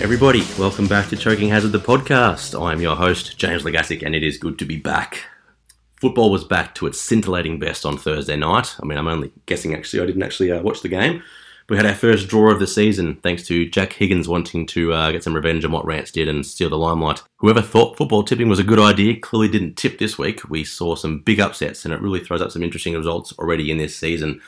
Everybody, welcome back to Choking Hazard, the podcast. I'm your host, James Legasic, and it is good to be back. Football was back to its scintillating best on Thursday night. I mean, I'm only guessing actually, I didn't actually uh, watch the game. We had our first draw of the season thanks to Jack Higgins wanting to uh, get some revenge on what Rance did and steal the limelight. Whoever thought football tipping was a good idea clearly didn't tip this week. We saw some big upsets, and it really throws up some interesting results already in this season,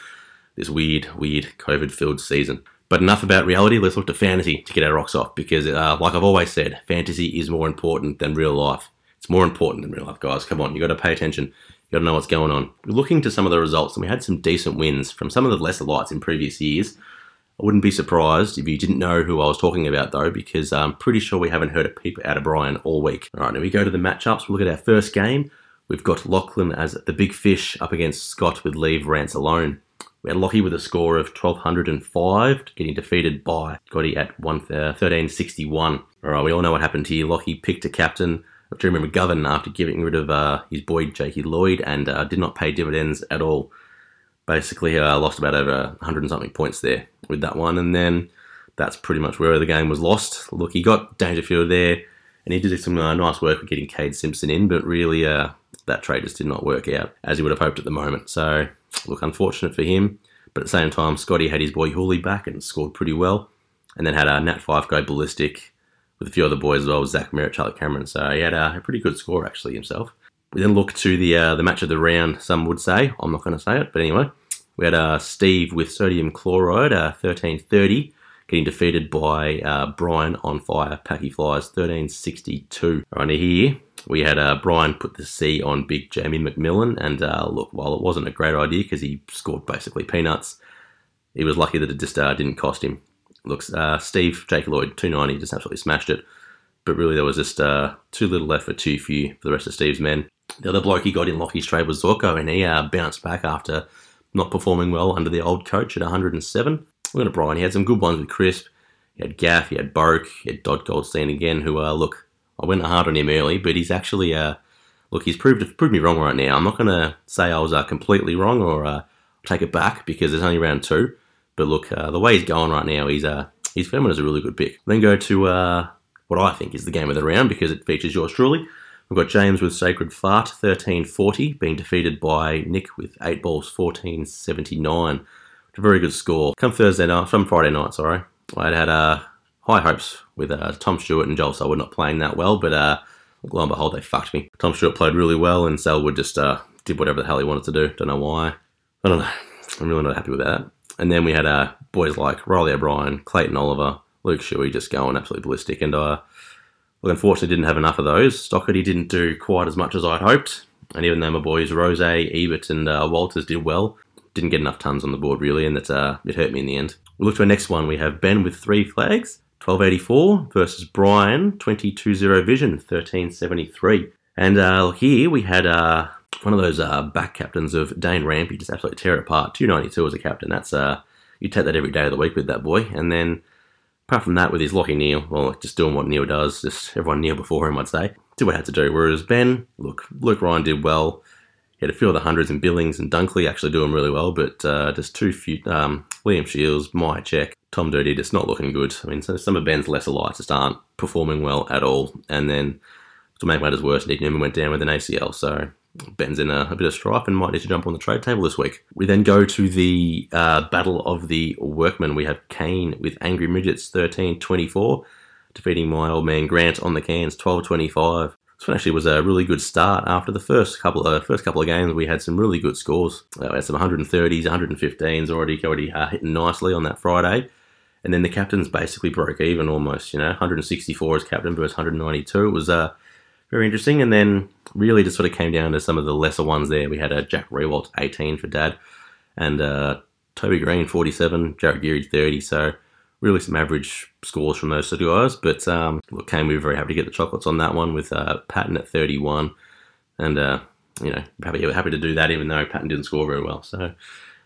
this weird, weird COVID filled season. But enough about reality, let's look to fantasy to get our rocks off because, uh, like I've always said, fantasy is more important than real life. It's more important than real life, guys. Come on, you got to pay attention. You got to know what's going on. We're looking to some of the results, and we had some decent wins from some of the lesser lights in previous years. I wouldn't be surprised if you didn't know who I was talking about, though, because I'm pretty sure we haven't heard a peep out of Brian all week. All right, now we go to the matchups. We'll look at our first game. We've got Lachlan as the big fish up against Scott with Leave Rance alone. We had Lockie with a score of 1205, getting defeated by Gotti at 1361. All right, we all know what happened here. Lockie picked a captain of Jeremy McGovern after getting rid of uh, his boy Jakey Lloyd and uh, did not pay dividends at all. Basically, uh, lost about over 100 and something points there with that one, and then that's pretty much where the game was lost. Look, he got Dangerfield there, and he did some uh, nice work with getting Kade Simpson in, but really uh, that trade just did not work out as he would have hoped at the moment. So look, unfortunate for him. But at the same time, Scotty had his boy Hooley back and scored pretty well. And then had a Nat Fyfe go ballistic with a few other boys as well, Zach Merrett, Charlie Cameron. So he had a, a pretty good score actually himself. We then look to the uh, the match of the round, some would say. I'm not going to say it, but anyway. We had uh, Steve with sodium chloride, uh, 1330, getting defeated by uh, Brian on fire, Packy Flies, 1362. Right here, we had uh, Brian put the C on Big Jamie McMillan, and uh, look, while it wasn't a great idea because he scored basically peanuts, he was lucky that it just uh, didn't cost him. Looks, uh, Steve Jake Lloyd 290 just absolutely smashed it, but really there was just uh, too little left for too few for the rest of Steve's men. The other bloke he got in Lockie's trade was Zorko, and he uh, bounced back after not performing well under the old coach at 107. Look at Brian, he had some good ones with Crisp. He had Gaff, he had Boak, he had Todd Goldstein again, who look I went hard on him early, but he's actually uh, look he's proved proved me wrong right now. I'm not going to say I was uh, completely wrong or uh, take it back because it's only round two. But look, uh, the way he's going right now, he's uh, he's is a really good pick. Then go to uh, what I think is the game of the round because it features yours truly. We've got James with Sacred Fart, 1340, being defeated by Nick with 8 balls, 1479. It's a very good score. Come Thursday night, from Friday night, sorry. I'd had uh, high hopes with uh, Tom Stewart and Joel Selwood not playing that well, but uh, lo and behold, they fucked me. Tom Stewart played really well, and Selwood just uh, did whatever the hell he wanted to do. Don't know why. I don't know. I'm really not happy with that. And then we had uh, boys like Reilly O'Brien, Clayton Oliver, Luke Shuey just going absolutely ballistic. And uh, look, unfortunately, didn't have enough of those. Stockerty didn't do quite as much as I'd hoped. And even though my boys Rose, Ebert, and uh, Walters did well, didn't get enough tons on the board really, and uh, it hurt me in the end. We look to our next one. We have Ben with three flags. 1284 versus Brian 220 Vision 1373. And uh, here we had uh, one of those uh, back captains of Dane Rampe just absolutely tear it apart. 292 as a captain. That's uh, you take that every day of the week with that boy. And then apart from that, with his Lachie Neale, well, just doing what Neale does, just everyone Neil before him, I'd say. Did what I had to do. Whereas Ben, look, Luke Ryan did well. Had a few of the hundreds and Billings and Dunkley actually doing really well, but uh, just too few. Um, Shields, check, Tom Dirty just not looking good. I mean, so some of Ben's lesser lights just aren't performing well at all. And then to make matters worse, Nick Newman went down with an ACL, so Ben's in a, a, bit of strife and might need to jump on the trade table this week. We then go to the uh, Battle of the Workmen. We have Kane with Angry Midgets 13-24, defeating my old man Grant on the cans 12-25. This actually was a really good start. After the first couple of first couple of games, we had some really good scores. Uh, we had some 130s, 115s already, already uh, hitting nicely on that Friday. And then the captains basically broke even almost, you know, 164 as captain versus 192. It was uh, very interesting. And then really just sort of came down to some of the lesser ones there. We had a Jack Riewoldt, 18 for dad, and uh, Toby Greene, 47, Jarryn Geary, 30. So really some average scores from those two guys. But um, look, Kane, we were very happy to get the chocolates on that one with uh, Patton at 31. And, uh, you know, happy, happy to do that even though Patton didn't score very well. So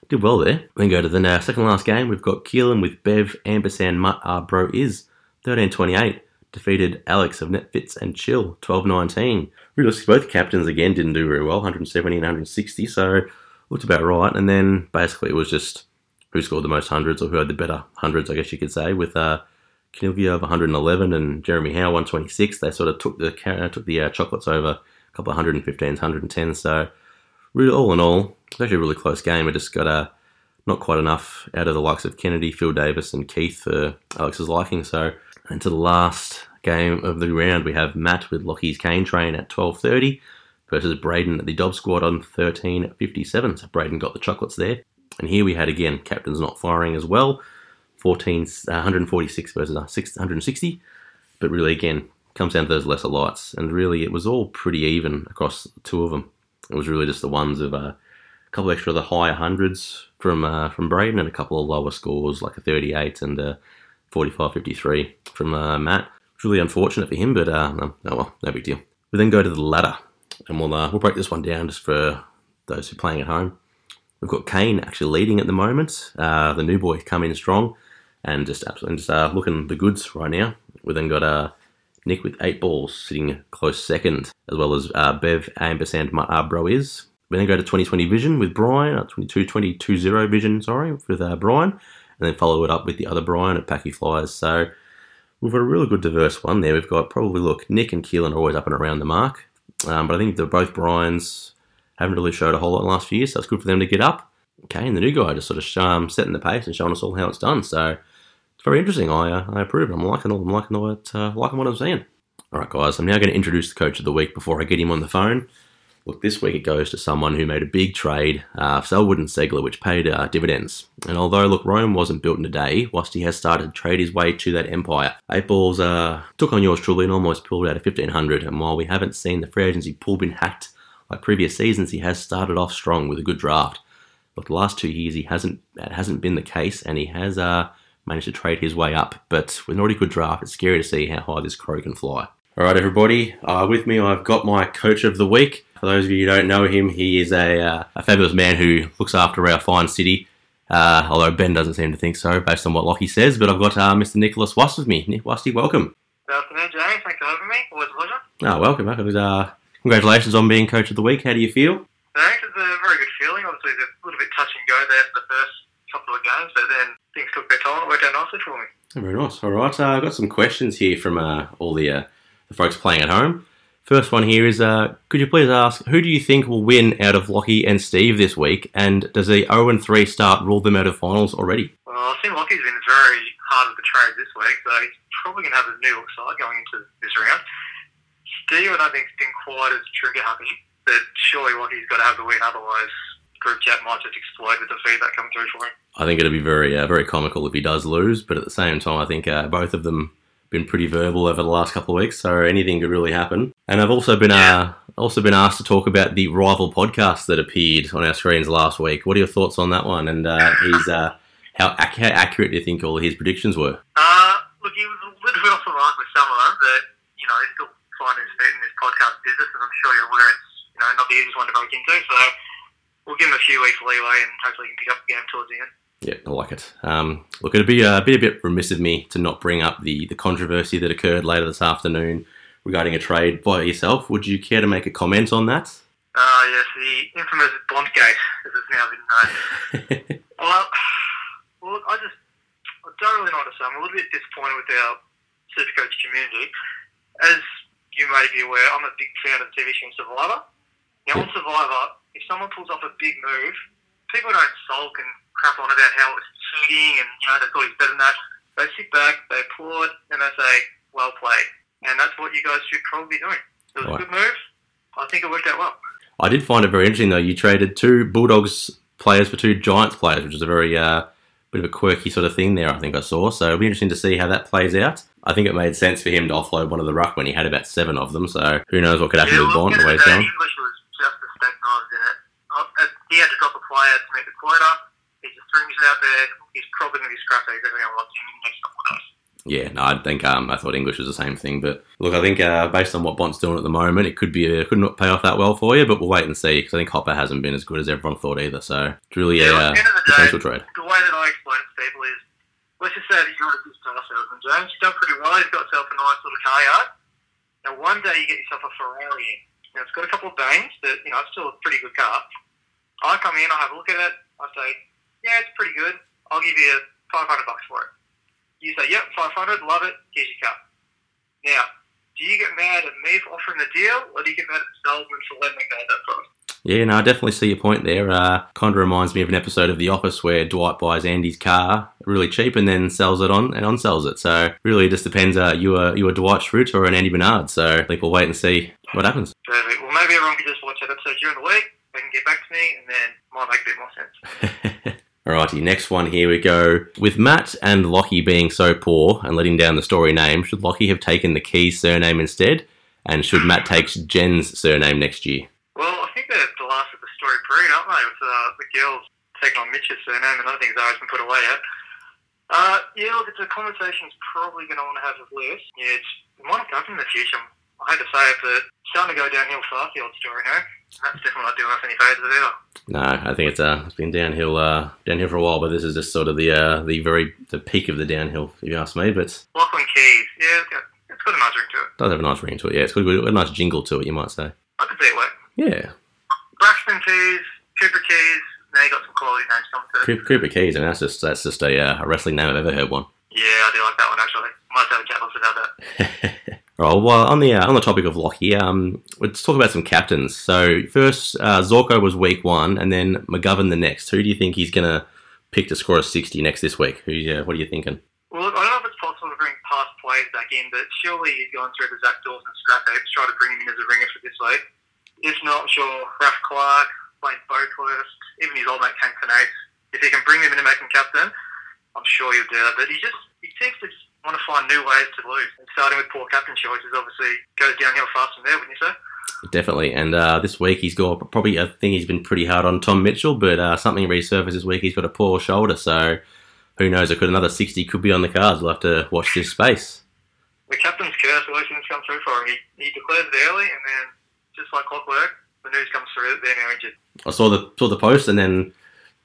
did well there. Then go to the uh, second last game. We've got Keelan with Bev, Ampersand, Mutt, our bro is 13-28. Defeated Alex of Netfits and Chill 12-19. Realistically, both captains again didn't do very well, 170 and 160, so looked about right. And then basically it was just who scored the most hundreds or who had the better hundreds, I guess you could say, with uh, of 111 and Jeremy Howe 126. They sort of took the took the uh, chocolates over a couple of 115s, 110. So really, all in all, it's actually a really close game. We just got uh, not quite enough out of the likes of Kennedy, Phil Davis, and Keith for Alex's liking. So into the last game of the round, we have Matt with Lockie's Cane Train at 12:30 versus Braden at the Dob Squad on 13:57. So Braden got the chocolates there. And here we had again captains not firing as well. 14, uh, 146 versus 160. But really, again, comes down to those lesser lights. And really, it was all pretty even across two of them. It was really just the ones of uh, a couple extra of the higher hundreds from uh, from Braden and a couple of lower scores like a 38 and a 45 53 from uh, Matt. It's really unfortunate for him, but uh, no, oh well, no big deal. We then go to the ladder, and we'll uh, we'll break this one down just for those who are playing at home. We've got Kane actually leading at the moment. Uh, the new boy come in strong and just absolutely just uh, looking the goods right now. We then got uh, Nick with eight balls sitting close second, as well as uh, Bev ampersand uh, Bro is. We then go to 2020 Vision with Brian, uh, 22 20 0 Vision, sorry, with uh, Brian, and then follow it up with the other Brian at Packy Flyers. So we've got a really good diverse one there. We've got probably, look, Nick and Keelan are always up and around the mark, um, but I think they're both Brian's haven't really showed a whole lot in the last few years, so it's good for them to get up. Okay, and the new guy just sort of um, setting the pace and showing us all how it's done. So it's very interesting. I uh, I approve. I'm liking all. I'm liking it, uh, liking what I'm seeing. All right, guys. I'm now going to introduce the coach of the week before I get him on the phone. Look, this week it goes to someone who made a big trade, uh, Selwood and Segler, which paid uh, dividends. And although, look, Rome wasn't built in a day, whilst he has started to trade his way to that empire, Eight Balls uh, took on yours truly and almost pulled out of 1500. And while we haven't seen the free agency pool been hacked like previous seasons, he has started off strong with a good draft. But the last two years, he hasn't that hasn't been the case, and he has uh, managed to trade his way up. But with an already good draft, it's scary to see how high this crow can fly. All right, everybody, uh, with me I've got my coach of the week. For those of you who don't know him, he is a, uh, a fabulous man who looks after our fine city. Uh, although Ben doesn't seem to think so, based on what Lockie says. But I've got uh, Mr. Nicholas Wust with me. Nick Wusty, welcome. Good afternoon, James. Thanks for having me. Always a pleasure. Oh, welcome. welcome. Uh, congratulations on being coach of the week. How do you feel? Thanks. It's a very good feeling. Obviously, it's a little bit touch and go there for the first couple of games, but then things took their time. It worked out nicely for me. Very nice. All right. Uh, I've got some questions here from uh, all the, uh, the folks playing at home. First one here is uh, could you please ask who do you think will win out of Lockie and Steve this week? And does the 0 and 3 start rule them out of finals already? Well, I think Lockie's been very hard with the trade this week, so he's probably going to have a New York side going into this round. Steve, I don't think, has been quite as trigger happy, but surely what he's got to have the win, otherwise group chat might just explode with the feedback comes through for him. I think it'll be very uh, very comical if he does lose, but at the same time, I think uh, both of them been pretty verbal over the last couple of weeks, so anything could really happen. And I've also been uh, also been asked to talk about the rival podcast that appeared on our screens last week. What are your thoughts on that one? And uh, he's uh, how, ac- how accurate do you think all his predictions were? Uh, look, he was a little bit off the mark with some of them, but you know, he's still finding his feet in this podcast business, and I'm sure you're aware it's you know not the easiest one to break into. So we'll give him a few weeks leeway, and hopefully he can pick up the game towards the end. Yeah, I like it. Um, look, it'd be a, be a bit remiss of me to not bring up the, the controversy that occurred later this afternoon regarding a trade by yourself. Would you care to make a comment on that? Uh, yes, the infamous Bondgate, as it's now been known. well, well, look, I just I don't really know what to say. I'm a little bit disappointed with our Supercoach community. As you may be aware, I'm a big fan of TV Survivor. Now, on Survivor, if someone pulls off a big move, people don't sulk and crap on about how it was cheating and you know they thought he's better than that. They sit back, they applaud, and they say, "Well played." And that's what you guys should probably be doing. It was Right. a good move. I think it worked out well. I did find it very interesting though. You traded two Bulldogs players for two Giants players, which is a very uh, bit of a quirky sort of thing there. I think I saw. So it'll be interesting to see how that plays out. I think it made sense for him to offload one of the ruck when he had about seven of them. So who knows what could happen with well, Bond at the the way of the day. English was just a knives in it. Uh, uh, He had to drop a player to make the quota. He's just throwing his out there. He's probably going to be scrapped out everything on watching in next couple of days. Yeah, no, I think um, I thought English was the same thing, but look, I think uh, based on what Bont's doing at the moment, it could be a, could not pay off that well for you, but we'll wait and see because I think Hopper hasn't been as good as everyone thought either. So it's really a Yeah, uh, at the end of the day, trade. the way that I explain it to people is, let's just say that you're a good car salesman, James. You've done pretty well. You've got yourself a nice little car yard. Now, one day you get yourself a Ferrari. Now, it's got a couple of bangs, but, you know, it's still a pretty good car. I come in, I have a look at it, I say, yeah, it's pretty good. I'll give you 500 bucks for it. You say, yep, 500, love it, here's your cut. Now, do you get mad at me for offering the deal, or do you get mad at the salesman for letting me go that price? Yeah, no, I definitely see your point there. Uh, kind of reminds me of an episode of The Office where Dwight buys Andy's car really cheap and then sells it on and on sells it. So really, it just depends. Uh, you are you a Dwight Schrute or an Andy Bernard. So I think we'll wait and see what happens. Perfect. Well, maybe everyone can just watch that episode during the week. They can get back to me, and then it might make a bit more sense. Alrighty, next one here we go. With Matt and Lockie being so poor and letting down the story name, should Lockie have taken the Keys surname instead? And should Matt take Jen's surname next year? Well, I think they're the last of the story breed, aren't they? With uh, the girls taking on Mitch's surname, and I think Zara's been put away yet. Uh, yeah, look, it's a conversation's probably going to want to have with Lewis. Yeah, it's, it might have come in the future. I hate to say it, but it's starting to go downhill fast, the old story, no? That's definitely not doing us any favours either. No, I think it's uh, it's been downhill uh, downhill for a while, but this is just sort of the uh, the very the peak of the downhill, if you ask me. But Lachlan Keys, yeah, it's got, it's got a nice ring to it. does have a nice ring to it. Yeah, it's got a, good, a nice jingle to it, you might say. I could see it work. Yeah, Braxton Keys, Cooper Keys, now you got some quality names coming through. Cooper, Cooper Keys. I mean, that's just that's just a, uh, a wrestling name I've ever heard one. Yeah, I do like that one actually. Might have a chat about that. Right, well, on the uh, on the topic of Lockie, um, let's talk about some captains. So first, uh, Zorko was week one, and then McGovern the next. Who do you think he's going to pick to score a sixty next this week? Who? Uh, what are you thinking? Well, look, I don't know if it's possible to bring past players back in, but surely he's gone through the Zach Dawson scrap heaps, try to bring him in as a ringer for this week. If not, sure, Ralph Clark, Blaine Boakhurst, even his old mate Kane Canates. If he can bring him in and make him captain, I'm sure he'll do that. But he just he seems to just want to find new ways to lose. And starting with poor captain choices, obviously goes downhill fast from there, wouldn't you say? Definitely. And uh, this week he's got probably I think he's been pretty hard on Tom Mitchell, but uh, something resurfaced this week. He's got a poor shoulder, so who knows? It could another sixty could be on the cards. We'll have to watch this space. The captain's curse always seems to come through for him. He, he declares it early, and then just like clockwork, the news comes through that they're now injured. I saw the saw the post and then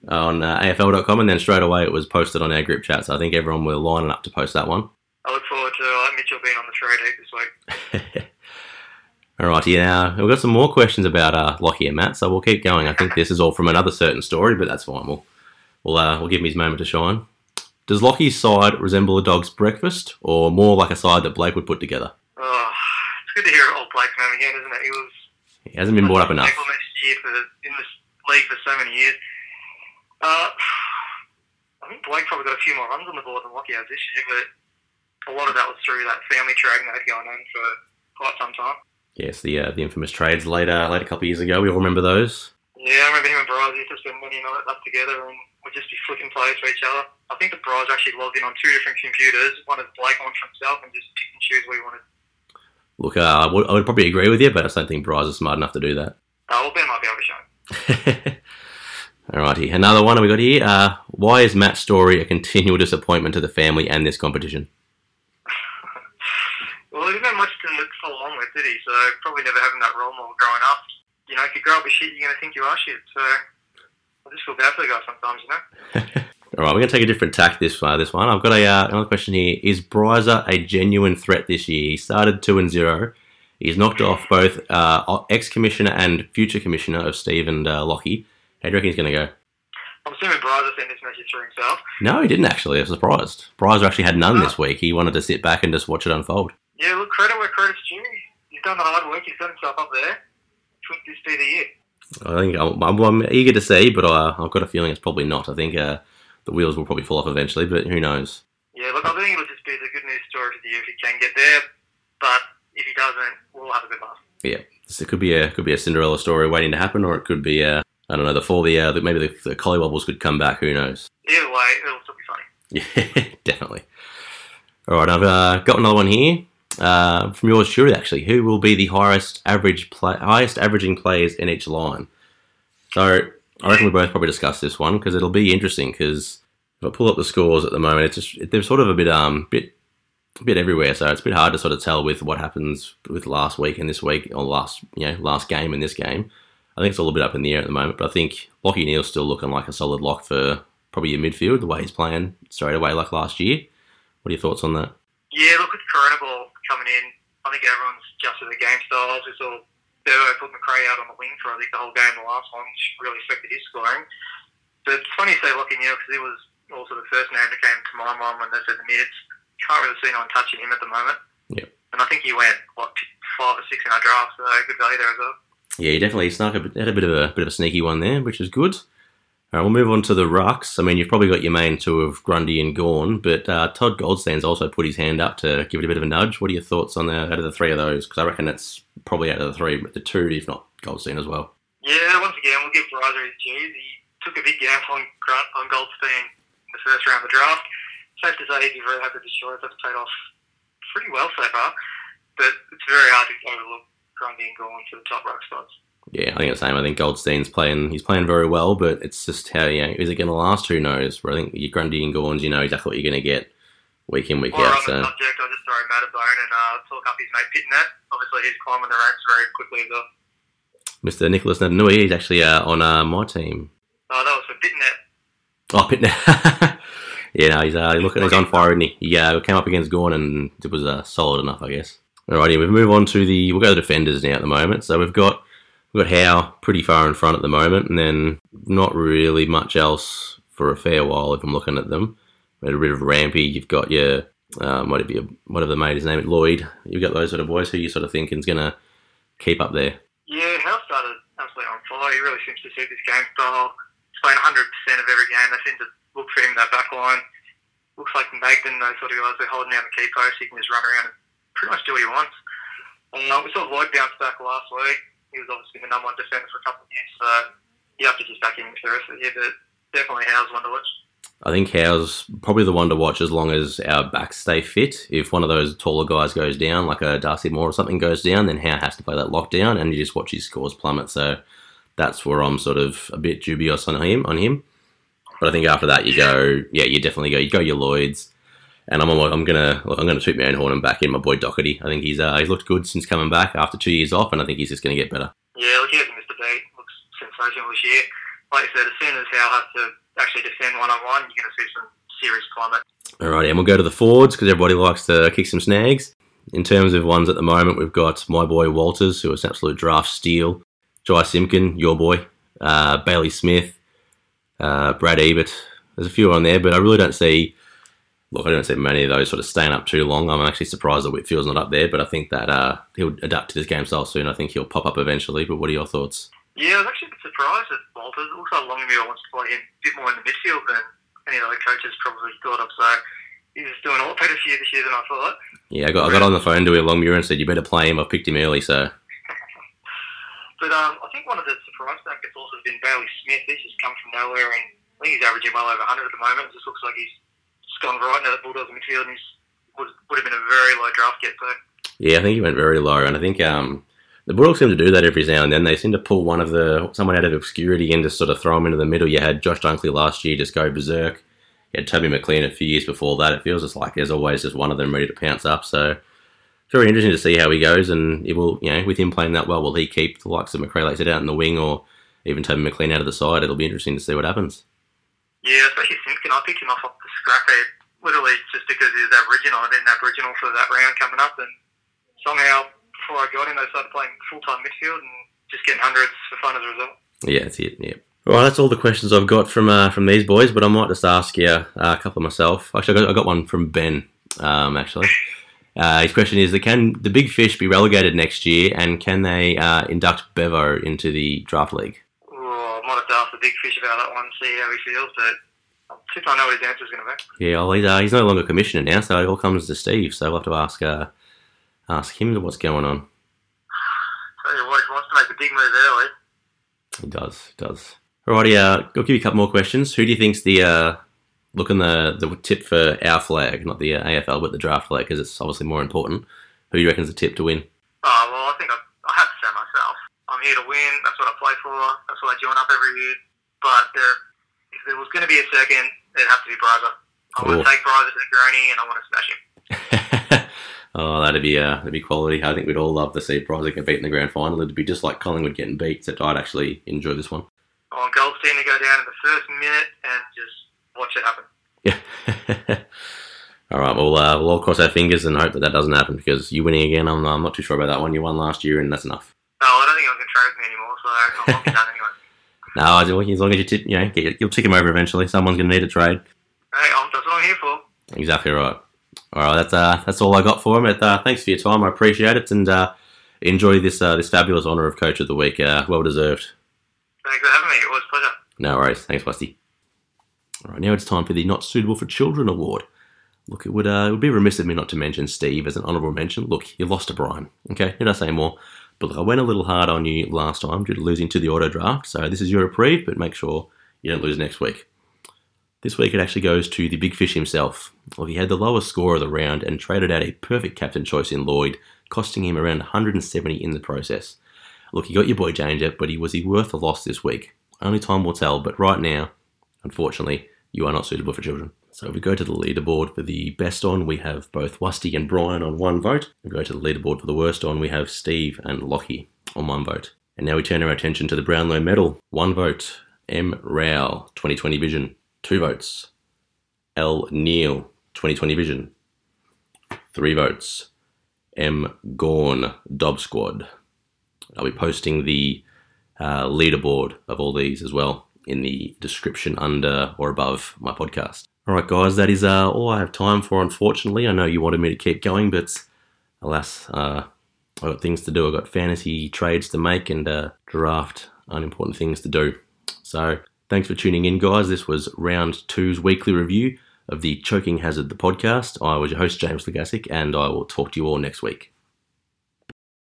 uh, on uh, AFL.com, and then straight away it was posted on our group chat. So I think everyone were lining up to post that one. I look forward to uh, Mitchell being on the trade heap this week. All right, yeah, we've got some more questions about uh, Lockie and Matt, so we'll keep going. I think this is all from another certain story, but that's fine. We'll we'll, uh, we'll give him his moment to shine. Does Lockie's side resemble a dog's breakfast, or more like a side that Blake would put together? Oh, it's good to hear old Blake's name again, isn't it? He was He hasn't been brought up enough. Year for in this league for so many years. Uh, I think Blake probably got a few more runs on the board than Lockie has this year, but a lot of that was through that family trading they had going on for quite some time. Yes, the uh, the infamous trades later, later a couple of years ago. We all remember those. Yeah, I remember him and Bryce used to spend many nights up together and would just be flicking plays for each other. I think that Bryce actually logged in on two different computers, one is Blake on for himself, and just pick and choose what he wanted. Look, uh, I, would, I would probably agree with you, but I just don't think Bryce is smart enough to do that. Uh, well, Ben might be able to show. Alrighty, another one we got here. Uh, why is Matt's story a continual disappointment to the family and this competition? Well, he didn't have much to follow along with, did he? So probably never having that role model growing up. You know, if you grow up with shit, you're going to think you are shit. So I just feel bad for the guy sometimes, you know? All right, we're going to take a different tack this uh, this one. I've got a uh, another question here. Is Bryza a genuine threat this year? He started two and zero. He's knocked off both uh, ex commissioner and future commissioner of Steve and uh, Lockie. How do you reckon he's going to go? I'm assuming Bryce sent this message through himself. No, he didn't actually. I was surprised. Bryza actually had none this week. He wanted to sit back and just watch it unfold. Yeah, look, credit where credit's due. He's done the hard work. He's got himself up there. Should this be the year? I think I'm, I'm, I'm eager to see, but uh, I've got a feeling it's probably not. I think uh, the wheels will probably fall off eventually, but who knows? Yeah, look, I think it'll just be the good news story for the year if he can get there. But if he doesn't, we'll have a good laugh. Yeah, so it could be a could be a Cinderella story waiting to happen, or it could be uh, I don't know the fall the uh, maybe the, the collywobbles could come back. Who knows? Either way, it'll still be funny. Yeah, definitely. All right, I've uh, got another one here uh, from yours truly. Actually, who will be the highest average play, highest averaging players in each line? So I reckon we both probably discuss this one because it'll be interesting. Because if I pull up the scores at the moment, it's just they're sort of a bit um bit a bit everywhere. So it's a bit hard to sort of tell with what happens with last week and this week or last you know last game and this game. I think it's all a bit up in the air at the moment, but I think Lachie Neale's still looking like a solid lock for probably your midfield the way he's playing straight away like last year. What are your thoughts on that? Yeah, look, with Corona Ball coming in, I think everyone's adjusted their game styles. We saw Burrow put Macrae out on the wing for I think the whole game, the last one, which really affected his scoring. But it's funny you say Lachie Neale because he was also the first name that came to my mind when they said the mids. Can't really see anyone touching him at the moment. Yep. And I think he went what five or six in our draft, so good value there as well. Yeah, he definitely snuck a bit, had a bit of a bit of a sneaky one there, which is good. All right, we'll move on to the rucks. I mean, you've probably got your main two of Grundy and Gawn, but uh, Todd Goldstein's also put his hand up to give it a bit of a nudge. What are your thoughts on the out of the three of those? Because I reckon it's probably out of the three, the two, if not Goldstein as well. Yeah, once again, we'll give Riser his dues. He took a big gamble on, Grunt, on Goldstein in the first round of the draft. Safe to say he'd be very happy his choice. That's paid off pretty well so far, but it's very hard to overlook Grundy and Gawn for the top ruck spots. Yeah, I think it's the same. I think Goldstein's playing. He's playing very well, but it's just how you know, is it going to last? Who knows? Where I think your Grundy and Gawns, you know exactly what you're going to get week in week While out. So subject, I'll just throw Matt a bone and uh, talk up his mate Pittonet. Obviously, he's climbing the ranks very quickly as well. Mr. Nicholas Naitanui, he's actually uh, on uh, my team. Oh, that was for Pittonet. Oh, Pittonet. yeah, no, he's uh, looking. He's on fire, isn't he? He uh, came up against Gawn and it was uh, solid enough, I guess. Alrighty, we move on to the. We'll go to the defenders now at the moment. So we've got we've got Howe pretty far in front at the moment, and then not really much else for a fair while if I'm looking at them. We had a bit of Rampe. You've got your um, what be a, whatever made his name Lloyd. You've got those sort of boys who you sort of think is going to keep up there. Yeah, Howe started absolutely on fire. He really seems to suit this game style. He's playing 100% of every game. They seem to look for him in that back line. Looks like Magden, those sort of guys, they're holding down the key post. He can just run around and pretty much do what he wants. Uh, we saw Lloyd bounce back last week. He was obviously the number one defender for a couple of years, so you have to just back of the year. But definitely Howe's one to watch. I think Howe's probably the one to watch as long as our backs stay fit. If one of those taller guys goes down, like a Darcy Moore or something goes down, then Howe has to play that lockdown, and you just watch his scores plummet. So that's where I'm sort of a bit dubious on him. On him, but I think after that you go, yeah, you definitely go. You go your Lloyds, and I'm I'm gonna I'm gonna toot my own horn and back in my boy Docherty. I think he's uh, he's looked good since coming back after two years off, and I think he's just gonna get better. Yeah, look, he hasn't missed a beat. Looks sensational this year. Like I said, as soon as Howe has to actually defend one on one, you're going to see some serious plummet. Alrighty, and we'll go to the forwards because everybody likes to kick some snags. In terms of ones at the moment, we've got my boy Walters, who is an absolute draft steal. Jy Simpkin, your boy. Uh, Bailey Smith. Uh, Brad Ebert. There's a few on there, but I really don't see. Look, I don't see many of those sort of staying up too long. I'm actually surprised that Whitfield's not up there, but I think that uh, he'll adapt to this game style soon. I think he'll pop up eventually. But what are your thoughts? Yeah, I was actually a bit surprised at Walters. It looks like Longmuir wants to play him a bit more in the midfield than any other coaches probably thought of. So he's doing a lot better for you this year than I thought. Yeah, I got, I got on the phone to Longmuir and said, you better play him. I picked him early, so But um, I think one of the surprise brackets also has been Bailey Smith. He's just come from nowhere, and I think he's averaging well over 100 at the moment. It just looks like he's gone right now that Bulldogs midfield, and would, would have been a very low draft get. So Yeah, I think he went very low, and I think um, the Bulldogs seem to do that every now and then. They seem to pull one of the someone out of obscurity and just sort of throw them into the middle. You had Josh Dunkley last year just go berserk. You had Toby McLean a few years before that. It feels just like there's always just one of them ready to pounce up. So it's very interesting to see how he goes, and it will, you know, with him playing that well, will he keep the likes of Macrae like said out in the wing, or even Toby McLean out of the side? It'll be interesting to see what happens. Yeah, especially Simpkin. I picked him off off the scrap head, literally just because he was Aboriginal. I didn't Aboriginal for that round coming up, and somehow before I got him, they started playing full time midfield and just getting hundreds for fun as a result. Yeah, that's it. Yeah. Well, that's all the questions I've got from uh, from these boys, but I might just ask you uh, a couple myself. Actually, I got, I got one from Ben. Um, actually, uh, his question is: Can the big fish be relegated next year, and can they uh, induct Bevo into the draft league? I might have to ask the big fish about that one, see how he feels, but I I know what his answer is going to be. Yeah, well, he's, uh, he's no longer commissioner now, so it all comes to Steve. So we'll have to ask uh, ask him what's going on. Tell you what, he wants to make a big move early, He does, he does. Alrighty, uh, I'll give you a couple more questions. Who do you think's the uh, looking the the tip for our flag, not the uh, AFL, but the draft flag, because it's obviously more important. Who do you reckon's the tip to win? Oh, well, I think I, I have to say myself. I'm here to win. That's what I play for. That's what I join up every year. But there, if there was going to be a second, it'd have to be Braga. I want to take Braga to the granny and I want to smash him. oh, that'd be uh, that'd be quality. I think we'd all love to see Prize get beat in the grand final. It'd be just like Collingwood getting beat, except I'd actually enjoy this one. I want Goldstein to go down in the first minute and just watch it happen. Yeah. all right. Well, uh, we'll all cross our fingers and hope that that doesn't happen because you winning again, I'm, I'm not too sure about that one. You won last year, and that's enough. No, I don't think I'm going to trade with me anymore, so I'm not done anyway. No, as long as you tip, you know, get- you'll tick him over eventually. Someone's going to need a trade. Hey, um, that's what I'm here for. Exactly right. All right, that's uh, that's all I got for him. Uh, thanks for your time. I appreciate it, and uh, enjoy this uh, this fabulous honour of Coach of the Week. Uh, well deserved. Thanks for having me. It was a pleasure. No worries. Thanks, Westy. All right, now it's time for the Not Suitable for Children award. Look, it would uh, it would be remiss of me not to mention Steve as an honourable mention. Look, you lost to Brian. Okay, need I say more? But I went a little hard on you last time due to losing to the auto draft, so this is your reprieve. But make sure you don't lose next week. This week it actually goes to the big fish himself. Well, he had the lowest score of the round and traded out a perfect captain choice in Lloyd, costing him around 170 in the process. Look, you got your boy Danger, but he was he worth the loss this week? Only time will tell, but right now, unfortunately, you are not suitable for children. So if we go to the leaderboard for the best on, we have both Wusty and Brian on one vote. We go to the leaderboard for the worst on, we have Steve and Lockie on one vote. And now we turn our attention to the Brownlow medal. One vote, M. Rao, 2020 Vision. Two votes, L. Neale, 2020 Vision. Three votes, M. Gawn, Dob Squad. I'll be posting the uh, leaderboard of all these as well in the description under or above my podcast. All right, guys, that is uh, all I have time for. Unfortunately, I know you wanted me to keep going, but alas, uh, I've got things to do. I've got fantasy trades to make and uh, draft unimportant things to do. So, thanks for tuning in, guys. This was round two's weekly review of the Choking Hazard, the podcast. I was your host, James Legasic, and I will talk to you all next week.